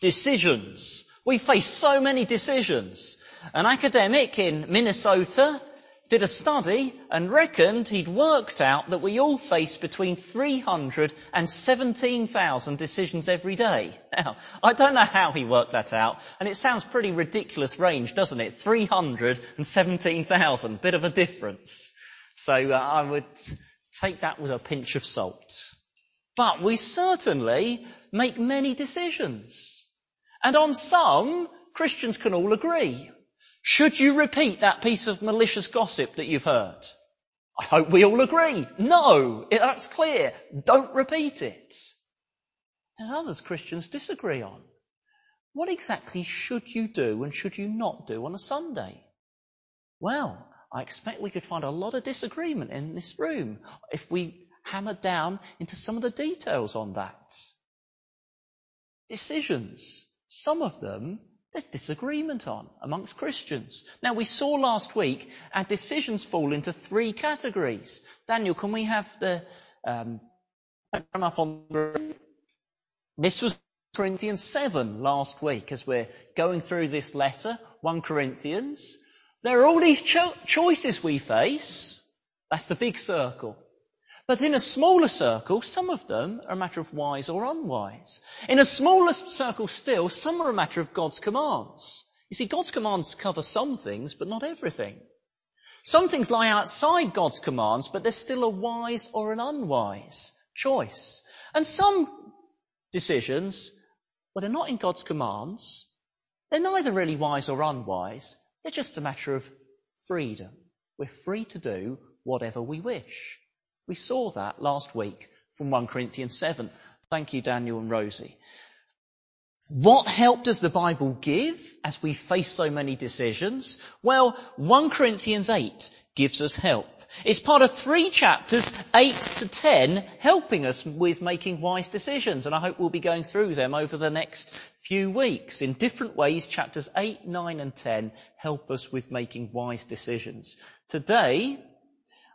Decisions. We face so many decisions. An academic in Minnesota did a study and reckoned he'd worked out that we all face between 300 and 17,000 decisions every day. Now, I don't know how he worked that out, and it sounds pretty ridiculous range, doesn't it? 300 and 17,000, bit of a difference. So uh, I would take that with a pinch of salt. But we certainly make many decisions. And on some, Christians can all agree. Should you repeat that piece of malicious gossip that you've heard? I hope we all agree. No, that's clear. Don't repeat it. There's others Christians disagree on. What exactly should you do and should you not do on a Sunday? Well, I expect we could find a lot of disagreement in this room if we hammered down into some of the details on that. Decisions. Some of them there's disagreement on amongst Christians. Now we saw last week our decisions fall into three categories. Daniel, can we have the um, up on the this was Corinthians 7 last week as we're going through this letter, 1 Corinthians. There are all these cho- choices we face. That's the big circle. But in a smaller circle, some of them are a matter of wise or unwise. In a smaller circle still, some are a matter of God's commands. You see, God's commands cover some things, but not everything. Some things lie outside God's commands, but there's still a wise or an unwise choice. And some decisions, well, they're not in God's commands. They're neither really wise or unwise. They're just a matter of freedom. We're free to do whatever we wish. We saw that last week from 1 Corinthians 7. Thank you, Daniel and Rosie. What help does the Bible give as we face so many decisions? Well, 1 Corinthians 8 gives us help. It's part of three chapters, 8 to 10, helping us with making wise decisions. And I hope we'll be going through them over the next few weeks. In different ways, chapters 8, 9 and 10 help us with making wise decisions. Today,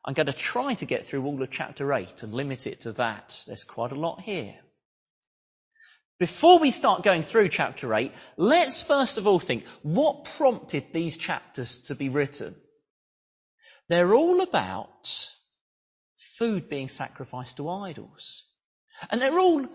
I'm going to try to get through all of chapter 8 and limit it to that. There's quite a lot here. Before we start going through chapter 8, let's first of all think, what prompted these chapters to be written? They're all about food being sacrificed to idols. And they're all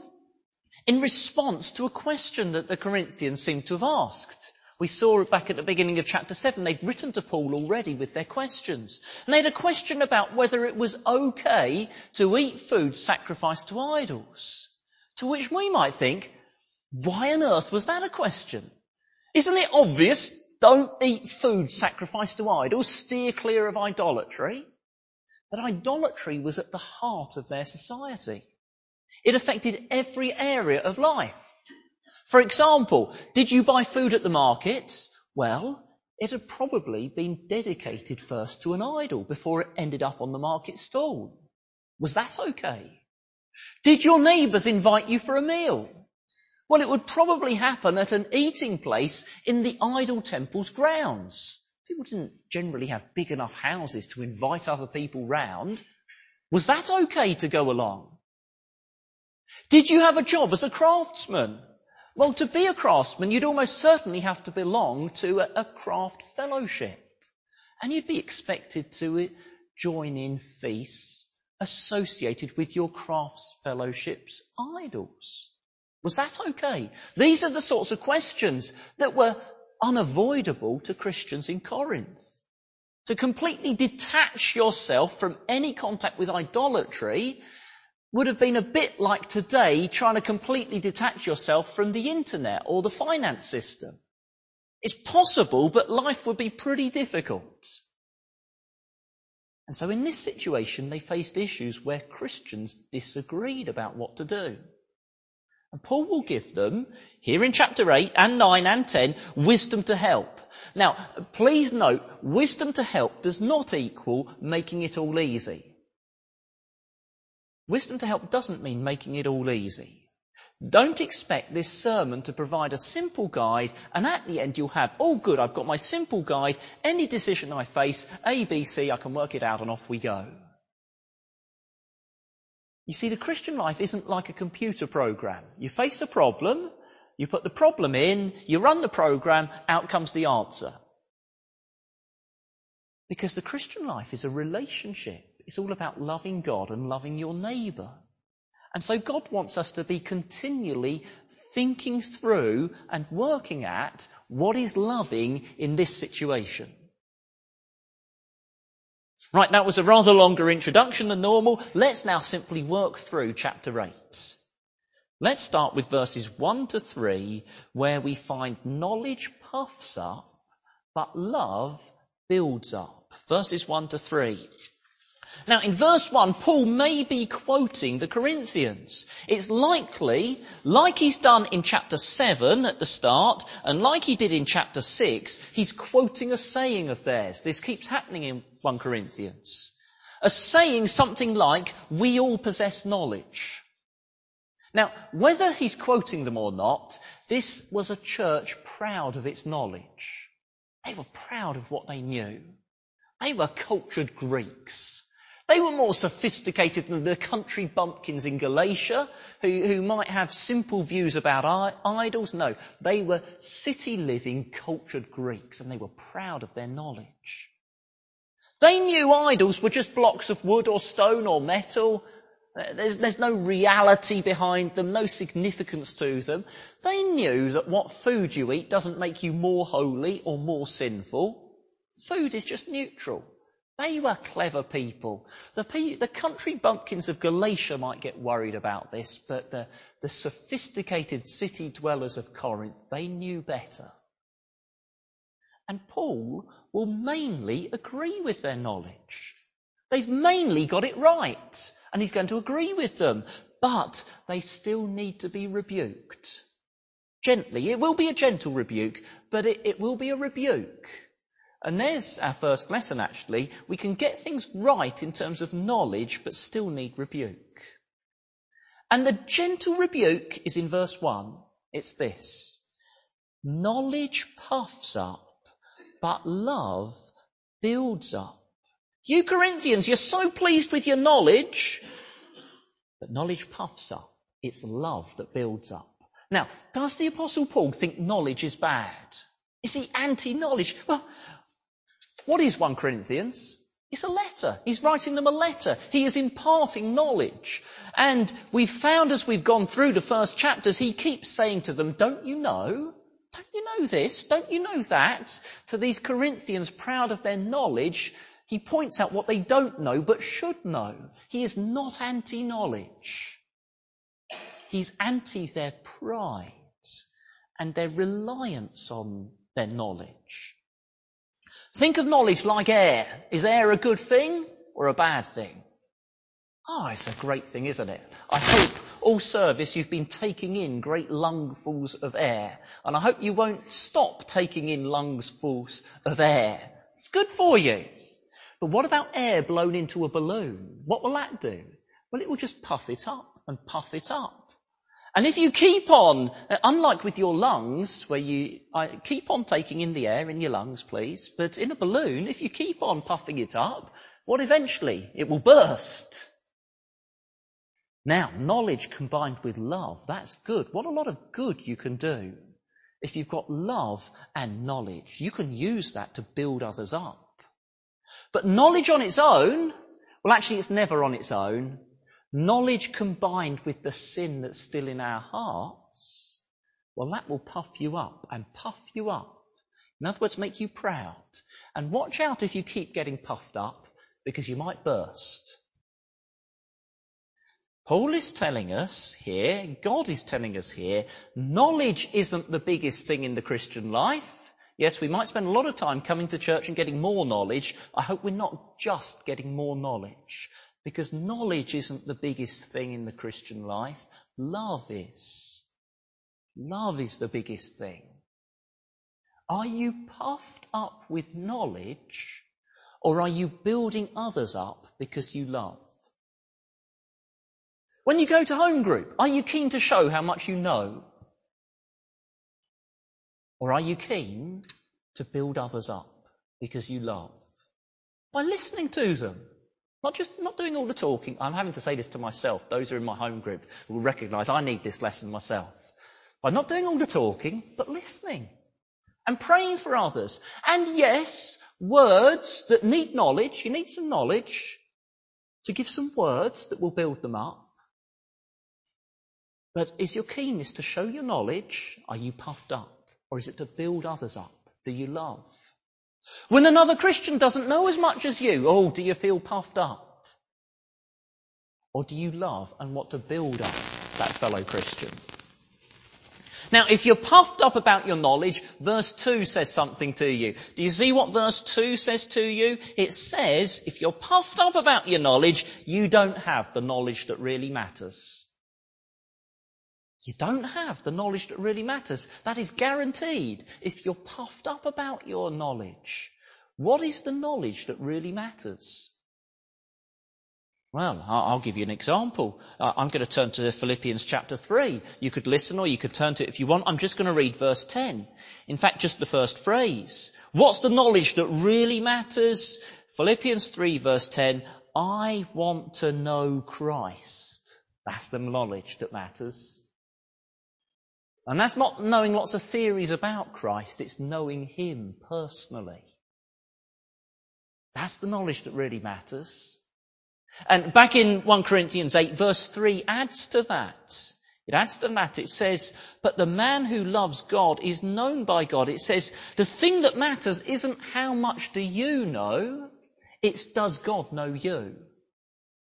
in response to a question that the Corinthians seem to have asked. We saw it back at the beginning of chapter 7. They'd written to Paul already with their questions. And they had a question about whether it was okay to eat food sacrificed to idols. To which we might think, why on earth was that a question? Isn't it obvious? Don't eat food sacrificed to idols. Steer clear of idolatry. But idolatry was at the heart of their society. It affected every area of life. For example, did you buy food at the market? Well, it had probably been dedicated first to an idol before it ended up on the market stall. Was that okay? Did your neighbours invite you for a meal? Well, it would probably happen at an eating place in the idol temple's grounds. People didn't generally have big enough houses to invite other people round. Was that okay to go along? Did you have a job as a craftsman? Well, to be a craftsman, you'd almost certainly have to belong to a, a craft fellowship. And you'd be expected to uh, join in feasts associated with your crafts fellowship's idols. Was that okay? These are the sorts of questions that were unavoidable to Christians in Corinth. To completely detach yourself from any contact with idolatry would have been a bit like today trying to completely detach yourself from the internet or the finance system. It's possible, but life would be pretty difficult. And so in this situation, they faced issues where Christians disagreed about what to do. And Paul will give them, here in chapter 8 and 9 and 10, wisdom to help. Now, please note, wisdom to help does not equal making it all easy. Wisdom to help doesn't mean making it all easy. Don't expect this sermon to provide a simple guide and at the end you'll have, oh good, I've got my simple guide, any decision I face, A, B, C, I can work it out and off we go. You see, the Christian life isn't like a computer program. You face a problem, You put the problem in, you run the program, out comes the answer. Because the Christian life is a relationship. It's all about loving God and loving your neighbour. And so God wants us to be continually thinking through and working at what is loving in this situation. Right, that was a rather longer introduction than normal. Let's now simply work through chapter 8. Let's start with verses 1 to 3 where we find knowledge puffs up, but love builds up. Verses 1 to 3. Now in verse 1, Paul may be quoting the Corinthians. It's likely, like he's done in chapter 7 at the start, and like he did in chapter 6, he's quoting a saying of theirs. This keeps happening in 1 Corinthians. A saying something like, we all possess knowledge. Now, whether he's quoting them or not, this was a church proud of its knowledge. They were proud of what they knew. They were cultured Greeks. They were more sophisticated than the country bumpkins in Galatia, who, who might have simple views about idols. No, they were city living, cultured Greeks, and they were proud of their knowledge. They knew idols were just blocks of wood or stone or metal. There's, there's no reality behind them, no significance to them. They knew that what food you eat doesn't make you more holy or more sinful. Food is just neutral. They were clever people. The, the, country bumpkins of Galatia might get worried about this, but the, the sophisticated city dwellers of Corinth, they knew better. And Paul will mainly agree with their knowledge. They've mainly got it right, and he's going to agree with them, but they still need to be rebuked. Gently. It will be a gentle rebuke, but it, it will be a rebuke. And there's our first lesson actually. We can get things right in terms of knowledge, but still need rebuke. And the gentle rebuke is in verse 1. It's this. Knowledge puffs up, but love builds up. You Corinthians, you're so pleased with your knowledge, but knowledge puffs up. It's love that builds up. Now, does the apostle Paul think knowledge is bad? Is he anti-knowledge? Well, what is 1 Corinthians? It's a letter. He's writing them a letter. He is imparting knowledge. And we've found as we've gone through the first chapters, he keeps saying to them, don't you know? Don't you know this? Don't you know that? To these Corinthians proud of their knowledge, he points out what they don't know but should know. He is not anti-knowledge. He's anti their pride and their reliance on their knowledge. Think of knowledge like air. Is air a good thing or a bad thing? Oh, it's a great thing, isn't it? I hope all service you've been taking in great lungfuls of air. And I hope you won't stop taking in lungsfuls of air. It's good for you. But what about air blown into a balloon? What will that do? Well, it will just puff it up and puff it up. And if you keep on, uh, unlike with your lungs, where you I, keep on taking in the air in your lungs, please, but in a balloon, if you keep on puffing it up, what eventually? It will burst. Now, knowledge combined with love, that's good. What a lot of good you can do. If you've got love and knowledge, you can use that to build others up. But knowledge on its own, well actually it's never on its own. Knowledge combined with the sin that's still in our hearts, well, that will puff you up and puff you up. In other words, make you proud. And watch out if you keep getting puffed up because you might burst. Paul is telling us here, God is telling us here, knowledge isn't the biggest thing in the Christian life. Yes, we might spend a lot of time coming to church and getting more knowledge. I hope we're not just getting more knowledge. Because knowledge isn't the biggest thing in the Christian life. Love is. Love is the biggest thing. Are you puffed up with knowledge or are you building others up because you love? When you go to home group, are you keen to show how much you know? Or are you keen to build others up because you love? By listening to them. Not just, not doing all the talking. I'm having to say this to myself. Those who are in my home group will recognize I need this lesson myself. By not doing all the talking, but listening and praying for others. And yes, words that need knowledge, you need some knowledge to give some words that will build them up. But is your keenness to show your knowledge? Are you puffed up? Or is it to build others up? Do you love? When another Christian doesn't know as much as you, oh, do you feel puffed up? Or do you love and want to build up that fellow Christian? Now, if you're puffed up about your knowledge, verse 2 says something to you. Do you see what verse 2 says to you? It says, if you're puffed up about your knowledge, you don't have the knowledge that really matters. You don't have the knowledge that really matters. That is guaranteed if you're puffed up about your knowledge. What is the knowledge that really matters? Well, I'll give you an example. Uh, I'm going to turn to Philippians chapter 3. You could listen or you could turn to it if you want. I'm just going to read verse 10. In fact, just the first phrase. What's the knowledge that really matters? Philippians 3 verse 10. I want to know Christ. That's the knowledge that matters. And that's not knowing lots of theories about Christ, it's knowing Him personally. That's the knowledge that really matters. And back in 1 Corinthians 8 verse 3 adds to that. It adds to that. It says, but the man who loves God is known by God. It says, the thing that matters isn't how much do you know, it's does God know you.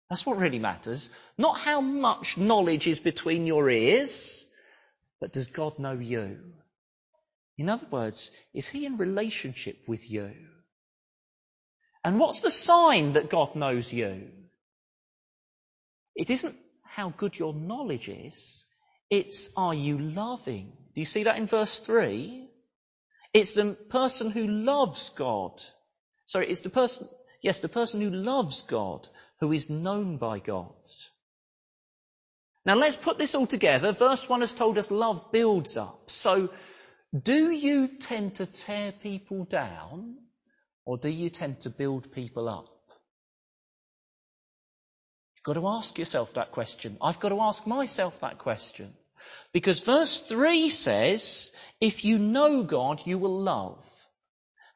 That's what really matters. Not how much knowledge is between your ears, but does God know you? In other words, is he in relationship with you? And what's the sign that God knows you? It isn't how good your knowledge is, it's are you loving? Do you see that in verse 3? It's the person who loves God. Sorry, it's the person, yes, the person who loves God, who is known by God. Now let's put this all together. Verse 1 has told us love builds up. So, do you tend to tear people down or do you tend to build people up? You've got to ask yourself that question. I've got to ask myself that question. Because verse 3 says, if you know God, you will love.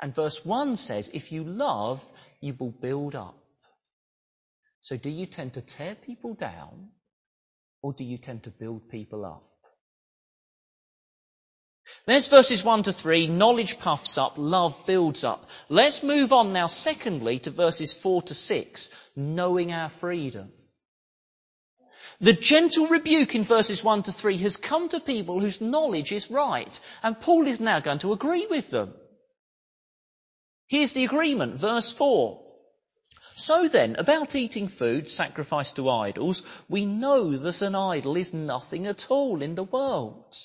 And verse 1 says, if you love, you will build up. So do you tend to tear people down or do you tend to build people up? There's verses 1 to 3. Knowledge puffs up, love builds up. Let's move on now, secondly, to verses 4 to 6. Knowing our freedom. The gentle rebuke in verses 1 to 3 has come to people whose knowledge is right, and Paul is now going to agree with them. Here's the agreement, verse 4. So then, about eating food sacrificed to idols, we know that an idol is nothing at all in the world.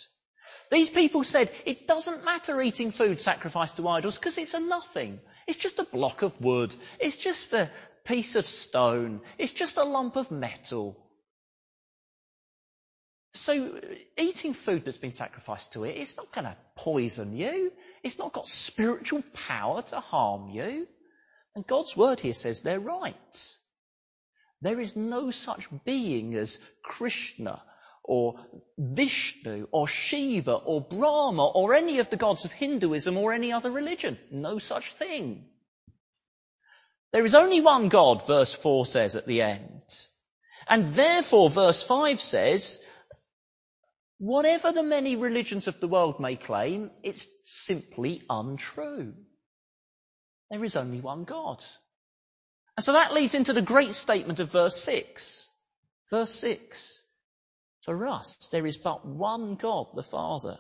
These people said it doesn't matter eating food sacrificed to idols because it's a nothing. It's just a block of wood. It's just a piece of stone. It's just a lump of metal. So uh, eating food that's been sacrificed to it, it's not going to poison you. It's not got spiritual power to harm you. And God's word here says they're right. There is no such being as Krishna or Vishnu or Shiva or Brahma or any of the gods of Hinduism or any other religion. No such thing. There is only one God, verse 4 says at the end. And therefore, verse 5 says, whatever the many religions of the world may claim, it's simply untrue. There is only one God. And so that leads into the great statement of verse 6. Verse 6. For us, there is but one God, the Father,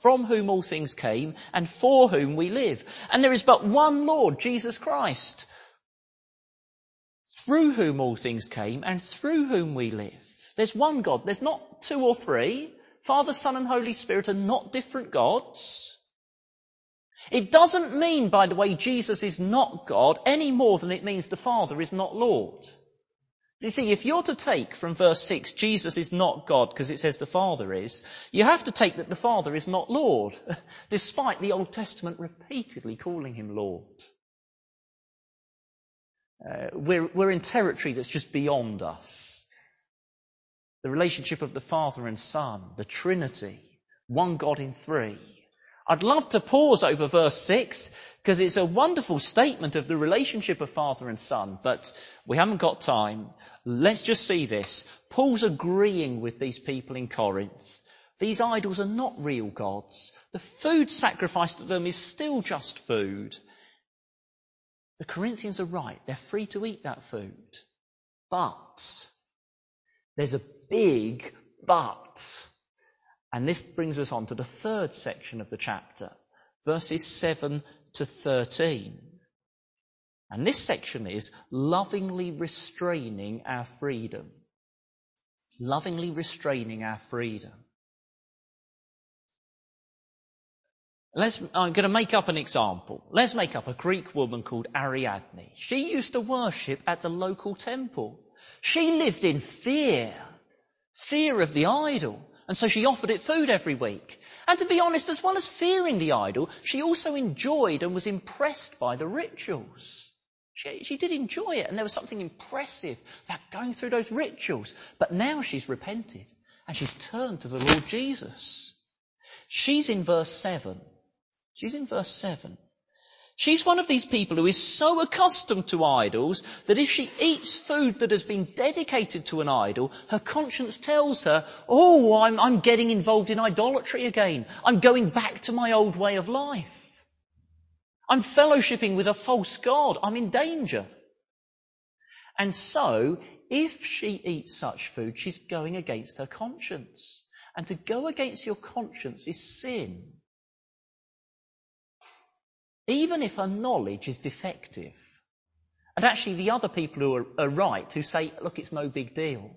from whom all things came and for whom we live. And there is but one Lord, Jesus Christ, through whom all things came and through whom we live. There's one God. There's not two or three. Father, Son and Holy Spirit are not different gods. It doesn't mean, by the way, Jesus is not God any more than it means the Father is not Lord. You see, if you're to take from verse 6, Jesus is not God because it says the Father is, you have to take that the Father is not Lord, despite the Old Testament repeatedly calling him Lord. Uh, we're, we're in territory that's just beyond us. The relationship of the Father and Son, the Trinity, One God in three. I'd love to pause over verse 6 because it's a wonderful statement of the relationship of father and son, but we haven't got time. Let's just see this. Paul's agreeing with these people in Corinth. These idols are not real gods. The food sacrificed to them is still just food. The Corinthians are right. They're free to eat that food. But there's a big but. And this brings us on to the third section of the chapter, verses 7 to 13. And this section is lovingly restraining our freedom. Lovingly restraining our freedom. Let's, I'm going to make up an example. Let's make up a Greek woman called Ariadne. She used to worship at the local temple. She lived in fear. Fear of the idol. And so she offered it food every week. And to be honest, as well as fearing the idol, she also enjoyed and was impressed by the rituals. She, she did enjoy it, and there was something impressive about going through those rituals. But now she's repented, and she's turned to the Lord Jesus. She's in verse 7. She's in verse 7. She's one of these people who is so accustomed to idols that if she eats food that has been dedicated to an idol, her conscience tells her, oh, I'm, I'm getting involved in idolatry again. I'm going back to my old way of life. I'm fellowshipping with a false God. I'm in danger. And so, if she eats such food, she's going against her conscience. And to go against your conscience is sin even if her knowledge is defective. And actually, the other people who are, are right, who say, look, it's no big deal,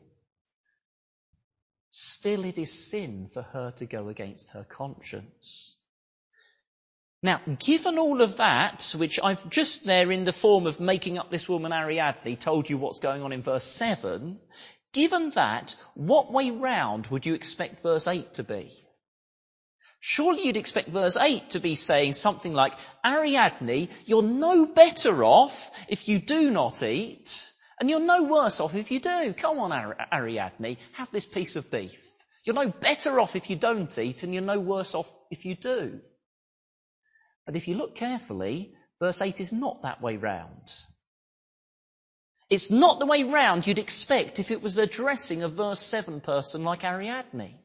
still it is sin for her to go against her conscience. Now, given all of that, which I've just there in the form of making up this woman Ariadne told you what's going on in verse 7, given that, what way round would you expect verse 8 to be? Surely you'd expect verse 8 to be saying something like, Ariadne, you're no better off if you do not eat, and you're no worse off if you do. Come on, Ariadne, have this piece of beef. You're no better off if you don't eat, and you're no worse off if you do. But if you look carefully, verse 8 is not that way round. It's not the way round you'd expect if it was addressing a verse 7 person like Ariadne.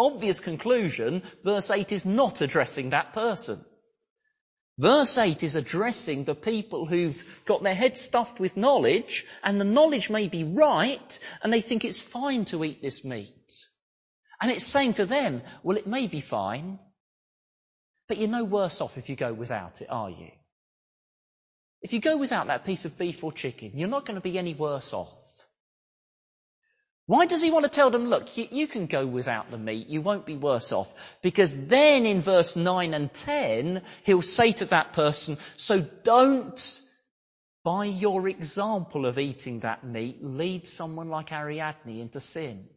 Obvious conclusion, verse 8 is not addressing that person. Verse 8 is addressing the people who've got their head stuffed with knowledge, and the knowledge may be right, and they think it's fine to eat this meat. And it's saying to them, well, it may be fine, but you're no worse off if you go without it, are you? If you go without that piece of beef or chicken, you're not going to be any worse off. Why does he want to tell them, look, you, you, can go without the meat, you won't be worse off? Because then in verse 9 and 10, he'll say to that person, so don't, by your example of eating that meat, lead someone like Ariadne into sin.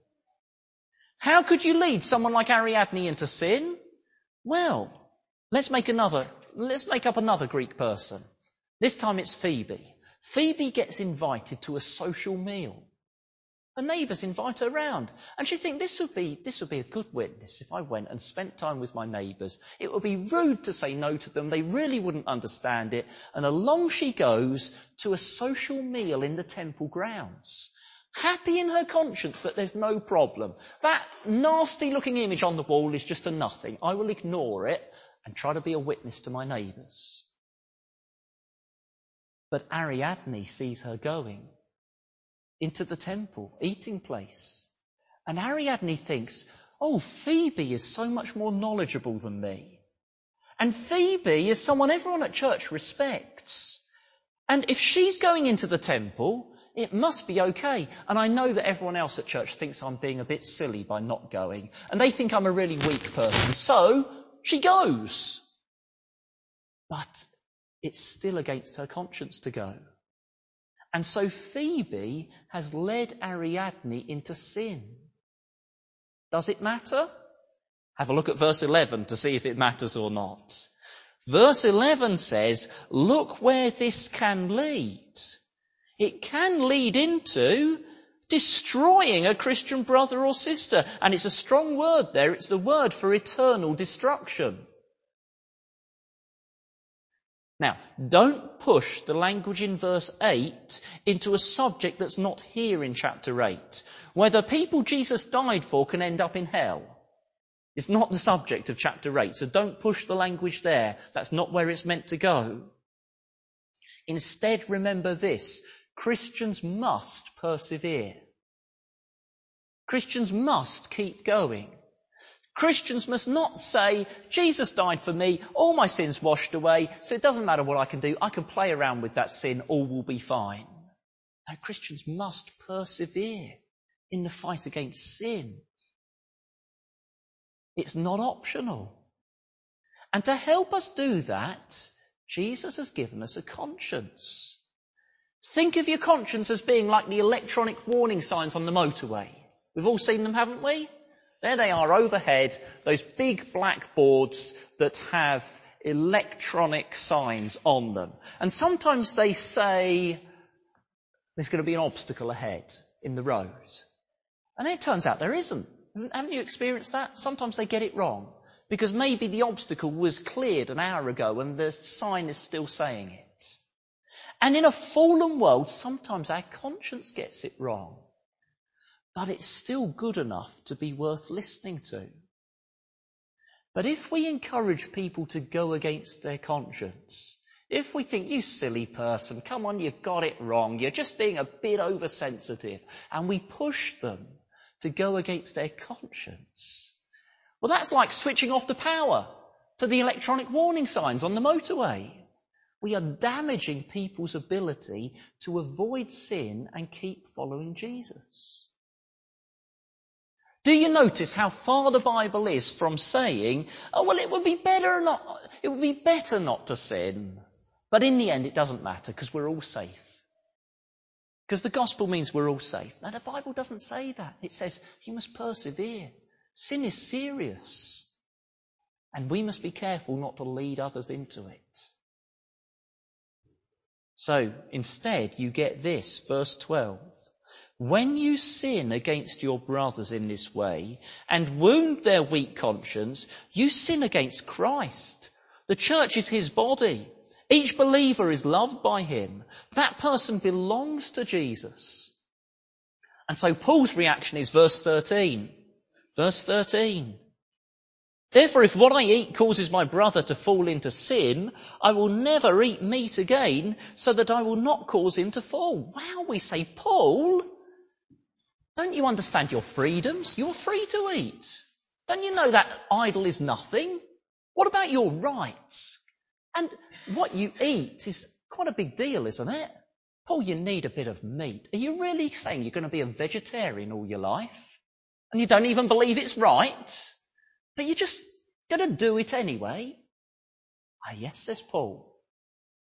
How could you lead someone like Ariadne into sin? Well, let's make another, let's make up another Greek person. This time it's Phoebe. Phoebe gets invited to a social meal. Her neighbours invite her round. And she thinks this would be, this would be a good witness if I went and spent time with my neighbours. It would be rude to say no to them. They really wouldn't understand it. And along she goes to a social meal in the temple grounds. Happy in her conscience that there's no problem. That nasty looking image on the wall is just a nothing. I will ignore it and try to be a witness to my neighbours. But Ariadne sees her going into the temple, eating place. And Ariadne thinks, oh, Phoebe is so much more knowledgeable than me. And Phoebe is someone everyone at church respects. And if she's going into the temple, it must be okay. And I know that everyone else at church thinks I'm being a bit silly by not going. And they think I'm a really weak person. So she goes. But it's still against her conscience to go. And so Phoebe has led Ariadne into sin. Does it matter? Have a look at verse 11 to see if it matters or not. Verse 11 says, look where this can lead. It can lead into destroying a Christian brother or sister. And it's a strong word there. It's the word for eternal destruction. Now, don't push the language in verse 8 into a subject that's not here in chapter 8. Whether people Jesus died for can end up in hell. It's not the subject of chapter 8, so don't push the language there. That's not where it's meant to go. Instead, remember this. Christians must persevere. Christians must keep going. Christians must not say, Jesus died for me, all my sins washed away, so it doesn't matter what I can do, I can play around with that sin, all will be fine. No, Christians must persevere in the fight against sin. It's not optional. And to help us do that, Jesus has given us a conscience. Think of your conscience as being like the electronic warning signs on the motorway. We've all seen them, haven't we? There they are overhead, those big black boards that have electronic signs on them. And sometimes they say there's going to be an obstacle ahead in the road. And it turns out there isn't. Haven't you experienced that? Sometimes they get it wrong. Because maybe the obstacle was cleared an hour ago and the sign is still saying it. And in a fallen world, sometimes our conscience gets it wrong but it's still good enough to be worth listening to. But if we encourage people to go against their conscience, if we think, you silly person, come on, you've got it wrong, you're just being a bit oversensitive, and we push them to go against their conscience, well, that's like switching off the power to the electronic warning signs on the motorway. We are damaging people's ability to avoid sin and keep following Jesus. Do you notice how far the Bible is from saying, oh well, it would be better not, it would be better not to sin. But in the end, it doesn't matter because we're all safe. Because the gospel means we're all safe. Now the Bible doesn't say that. It says you must persevere. Sin is serious. And we must be careful not to lead others into it. So instead, you get this, verse 12. When you sin against your brothers in this way and wound their weak conscience, you sin against Christ. The church is his body. Each believer is loved by him. That person belongs to Jesus. And so Paul's reaction is verse 13. Verse 13. Therefore, if what I eat causes my brother to fall into sin, I will never eat meat again so that I will not cause him to fall. Wow, we say, Paul, don't you understand your freedoms? You're free to eat. Don't you know that idol is nothing? What about your rights? And what you eat is quite a big deal, isn't it? Paul, you need a bit of meat. Are you really saying you're going to be a vegetarian all your life? And you don't even believe it's right? But you're just going to do it anyway? Ah, yes, says Paul.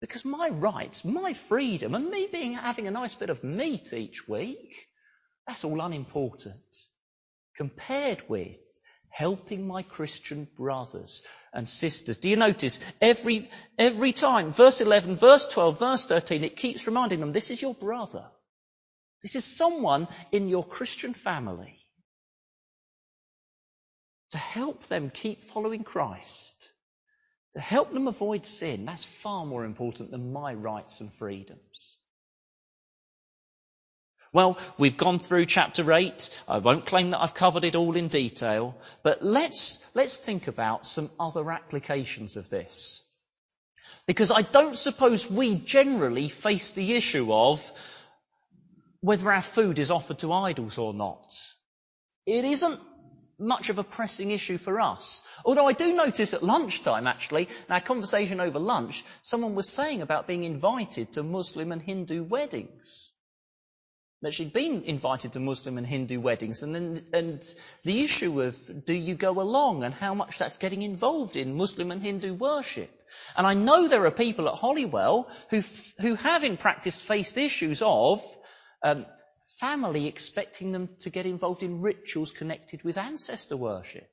Because my rights, my freedom, and me being having a nice bit of meat each week that's all unimportant compared with helping my Christian brothers and sisters. Do you notice every, every time, verse 11, verse 12, verse 13, it keeps reminding them, this is your brother. This is someone in your Christian family. To help them keep following Christ, to help them avoid sin, that's far more important than my rights and freedoms. Well, we've gone through chapter 8. I won't claim that I've covered it all in detail, but let's, let's think about some other applications of this. Because I don't suppose we generally face the issue of whether our food is offered to idols or not. It isn't much of a pressing issue for us. Although I do notice at lunchtime actually, in our conversation over lunch, someone was saying about being invited to Muslim and Hindu weddings that she'd been invited to Muslim and Hindu weddings, and, then, and the issue of do you go along and how much that's getting involved in Muslim and Hindu worship. And I know there are people at Hollywell who who have in practice faced issues of um, family expecting them to get involved in rituals connected with ancestor worship.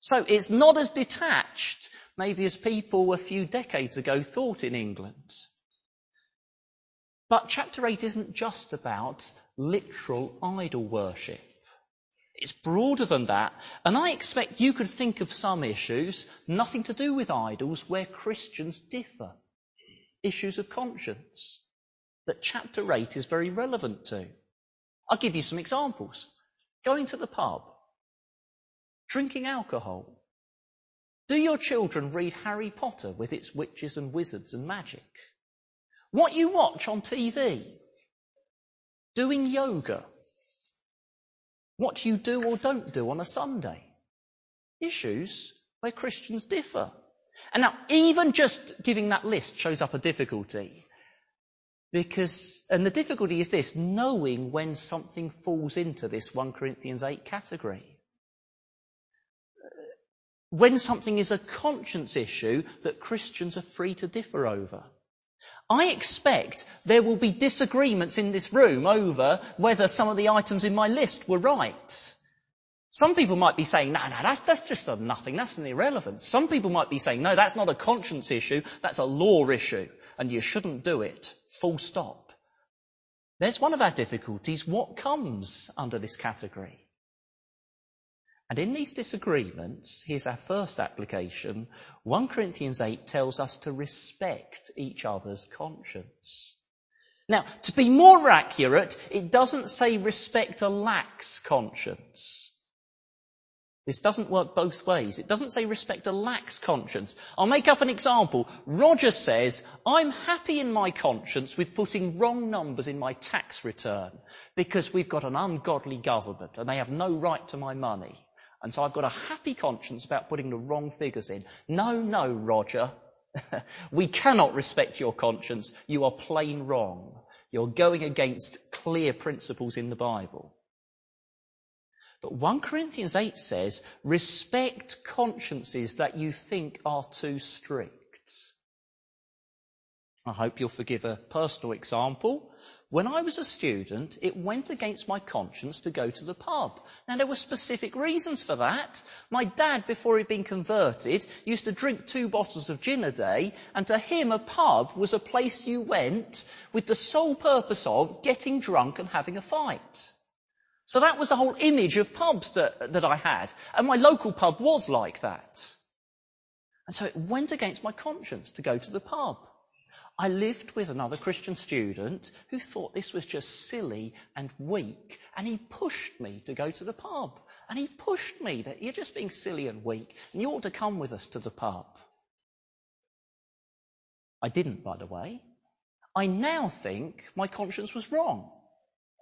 So it's not as detached, maybe as people a few decades ago thought in England. But chapter 8 isn't just about literal idol worship. It's broader than that, and I expect you could think of some issues, nothing to do with idols, where Christians differ. Issues of conscience that chapter 8 is very relevant to. I'll give you some examples. Going to the pub, drinking alcohol. Do your children read Harry Potter with its witches and wizards and magic? What you watch on TV? Doing yoga? What you do or don't do on a Sunday? Issues where Christians differ. And now, even just giving that list shows up a difficulty. Because, and the difficulty is this, knowing when something falls into this 1 Corinthians 8 category. When something is a conscience issue that Christians are free to differ over. I expect there will be disagreements in this room over whether some of the items in my list were right. Some people might be saying, no, no, that's, that's just a nothing, that's an irrelevant. Some people might be saying, no, that's not a conscience issue, that's a law issue, and you shouldn't do it. Full stop. There's one of our difficulties. What comes under this category? And in these disagreements, here's our first application. 1 Corinthians 8 tells us to respect each other's conscience. Now, to be more accurate, it doesn't say respect a lax conscience. This doesn't work both ways. It doesn't say respect a lax conscience. I'll make up an example. Roger says, I'm happy in my conscience with putting wrong numbers in my tax return because we've got an ungodly government and they have no right to my money. And so I've got a happy conscience about putting the wrong figures in. No, no, Roger. we cannot respect your conscience. You are plain wrong. You're going against clear principles in the Bible. But 1 Corinthians 8 says, respect consciences that you think are too strict. I hope you'll forgive a personal example. When I was a student, it went against my conscience to go to the pub. Now there were specific reasons for that. My dad, before he'd been converted, used to drink two bottles of gin a day, and to him a pub was a place you went with the sole purpose of getting drunk and having a fight. So that was the whole image of pubs that, that I had. And my local pub was like that. And so it went against my conscience to go to the pub. I lived with another Christian student who thought this was just silly and weak, and he pushed me to go to the pub. And he pushed me that you're just being silly and weak, and you ought to come with us to the pub. I didn't, by the way. I now think my conscience was wrong.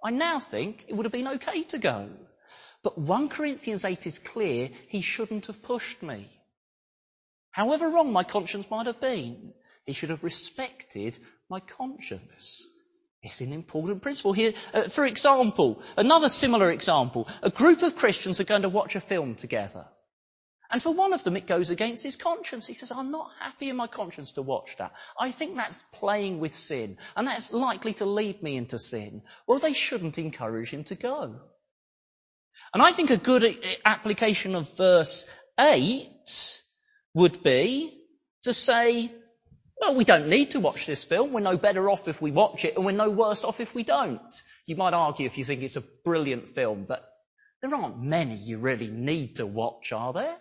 I now think it would have been okay to go. But 1 Corinthians 8 is clear, he shouldn't have pushed me. However wrong my conscience might have been, he should have respected my conscience. It's an important principle here. Uh, for example, another similar example, a group of Christians are going to watch a film together. And for one of them, it goes against his conscience. He says, I'm not happy in my conscience to watch that. I think that's playing with sin, and that's likely to lead me into sin. Well, they shouldn't encourage him to go. And I think a good application of verse 8 would be to say, well, we don't need to watch this film. We're no better off if we watch it, and we're no worse off if we don't. You might argue if you think it's a brilliant film, but there aren't many you really need to watch, are there?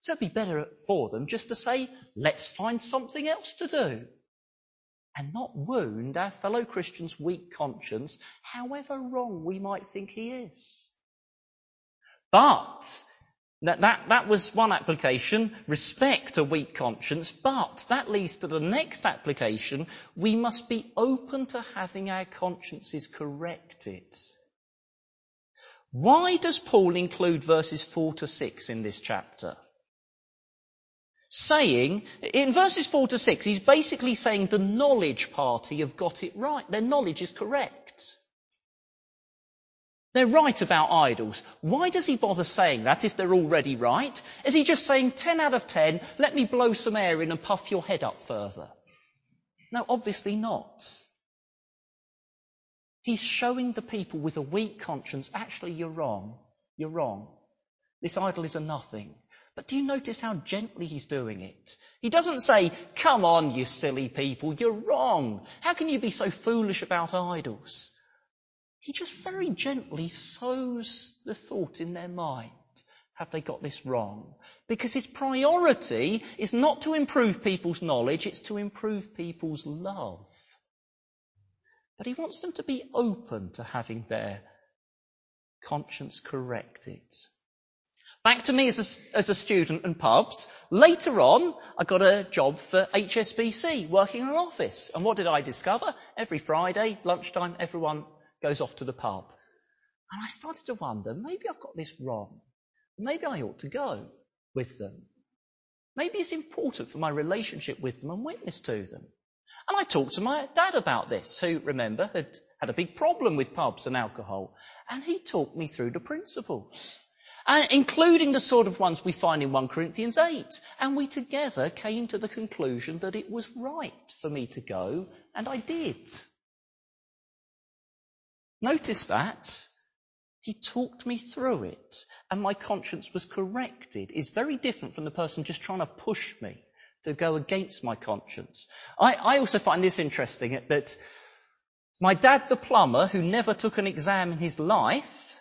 So it'd be better for them just to say, let's find something else to do. And not wound our fellow Christian's weak conscience, however wrong we might think he is. But, that, that, that was one application, respect a weak conscience, but that leads to the next application, we must be open to having our consciences corrected. Why does Paul include verses 4 to 6 in this chapter? saying, in verses 4 to 6, he's basically saying the knowledge party have got it right. Their knowledge is correct. They're right about idols. Why does he bother saying that if they're already right? Is he just saying 10 out of 10, let me blow some air in and puff your head up further? No, obviously not. He's showing the people with a weak conscience, actually you're wrong. You're wrong. This idol is a nothing. But do you notice how gently he's doing it? He doesn't say, come on, you silly people, you're wrong. How can you be so foolish about idols? He just very gently sows the thought in their mind. Have they got this wrong? Because his priority is not to improve people's knowledge, it's to improve people's love. But he wants them to be open to having their conscience corrected. Back to me as a, as a student and pubs. Later on, I got a job for HSBC, working in an office. And what did I discover? Every Friday, lunchtime, everyone goes off to the pub. And I started to wonder, maybe I've got this wrong. Maybe I ought to go with them. Maybe it's important for my relationship with them and witness to them. And I talked to my dad about this, who, remember, had had a big problem with pubs and alcohol. And he talked me through the principles. Uh, including the sort of ones we find in 1 Corinthians 8. And we together came to the conclusion that it was right for me to go, and I did. Notice that. He talked me through it, and my conscience was corrected. It's very different from the person just trying to push me to go against my conscience. I, I also find this interesting that my dad, the plumber, who never took an exam in his life,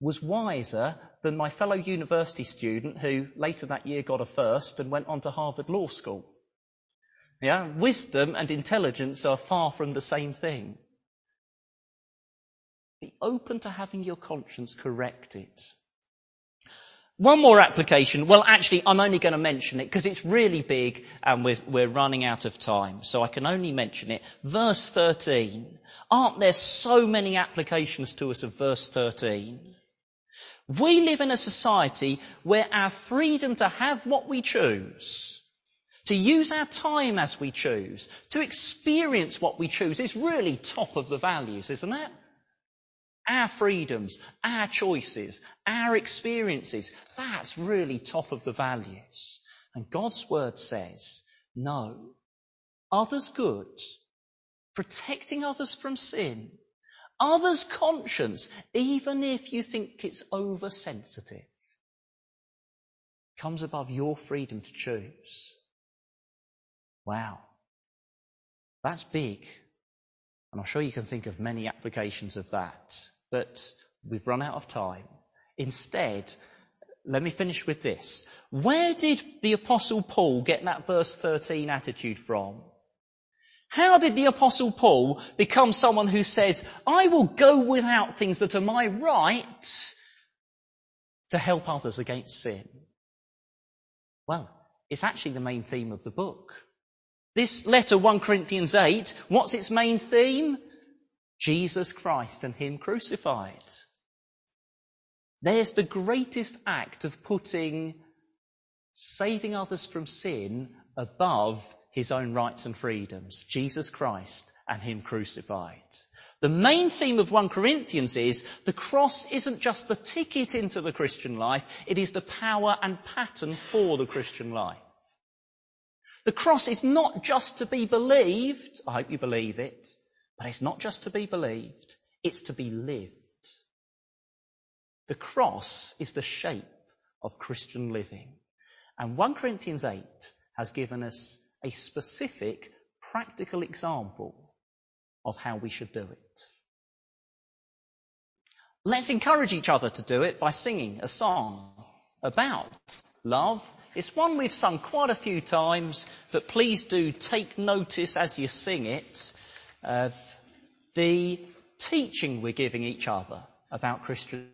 was wiser than my fellow university student who later that year got a first and went on to Harvard Law School. Yeah, wisdom and intelligence are far from the same thing. Be open to having your conscience correct it. One more application. Well, actually, I'm only going to mention it because it's really big and we're, running out of time. So I can only mention it. Verse 13. Aren't there so many applications to us of verse 13? We live in a society where our freedom to have what we choose, to use our time as we choose, to experience what we choose is really top of the values, isn't it? Our freedoms, our choices, our experiences, that's really top of the values. And God's word says, no. Others good, protecting others from sin, others conscience, even if you think it's oversensitive, comes above your freedom to choose. Wow. That's big. And I'm sure you can think of many applications of that but we've run out of time. Instead, let me finish with this. Where did the apostle Paul get that verse 13 attitude from? How did the apostle Paul become someone who says, I will go without things that are my right to help others against sin? Well, it's actually the main theme of the book. This letter, 1 Corinthians 8, what's its main theme? Jesus Christ and Him crucified. There's the greatest act of putting saving others from sin above his own rights and freedoms. Jesus Christ and Him crucified. The main theme of 1 Corinthians is the cross isn't just the ticket into the Christian life, it is the power and pattern for the Christian life. The cross is not just to be believed, I hope you believe it, but it's not just to be believed, it's to be lived. The cross is the shape of Christian living. And 1 Corinthians 8 has given us a specific practical example of how we should do it. Let's encourage each other to do it by singing a song about love. It's one we've sung quite a few times, but please do take notice as you sing it of the teaching we're giving each other about Christian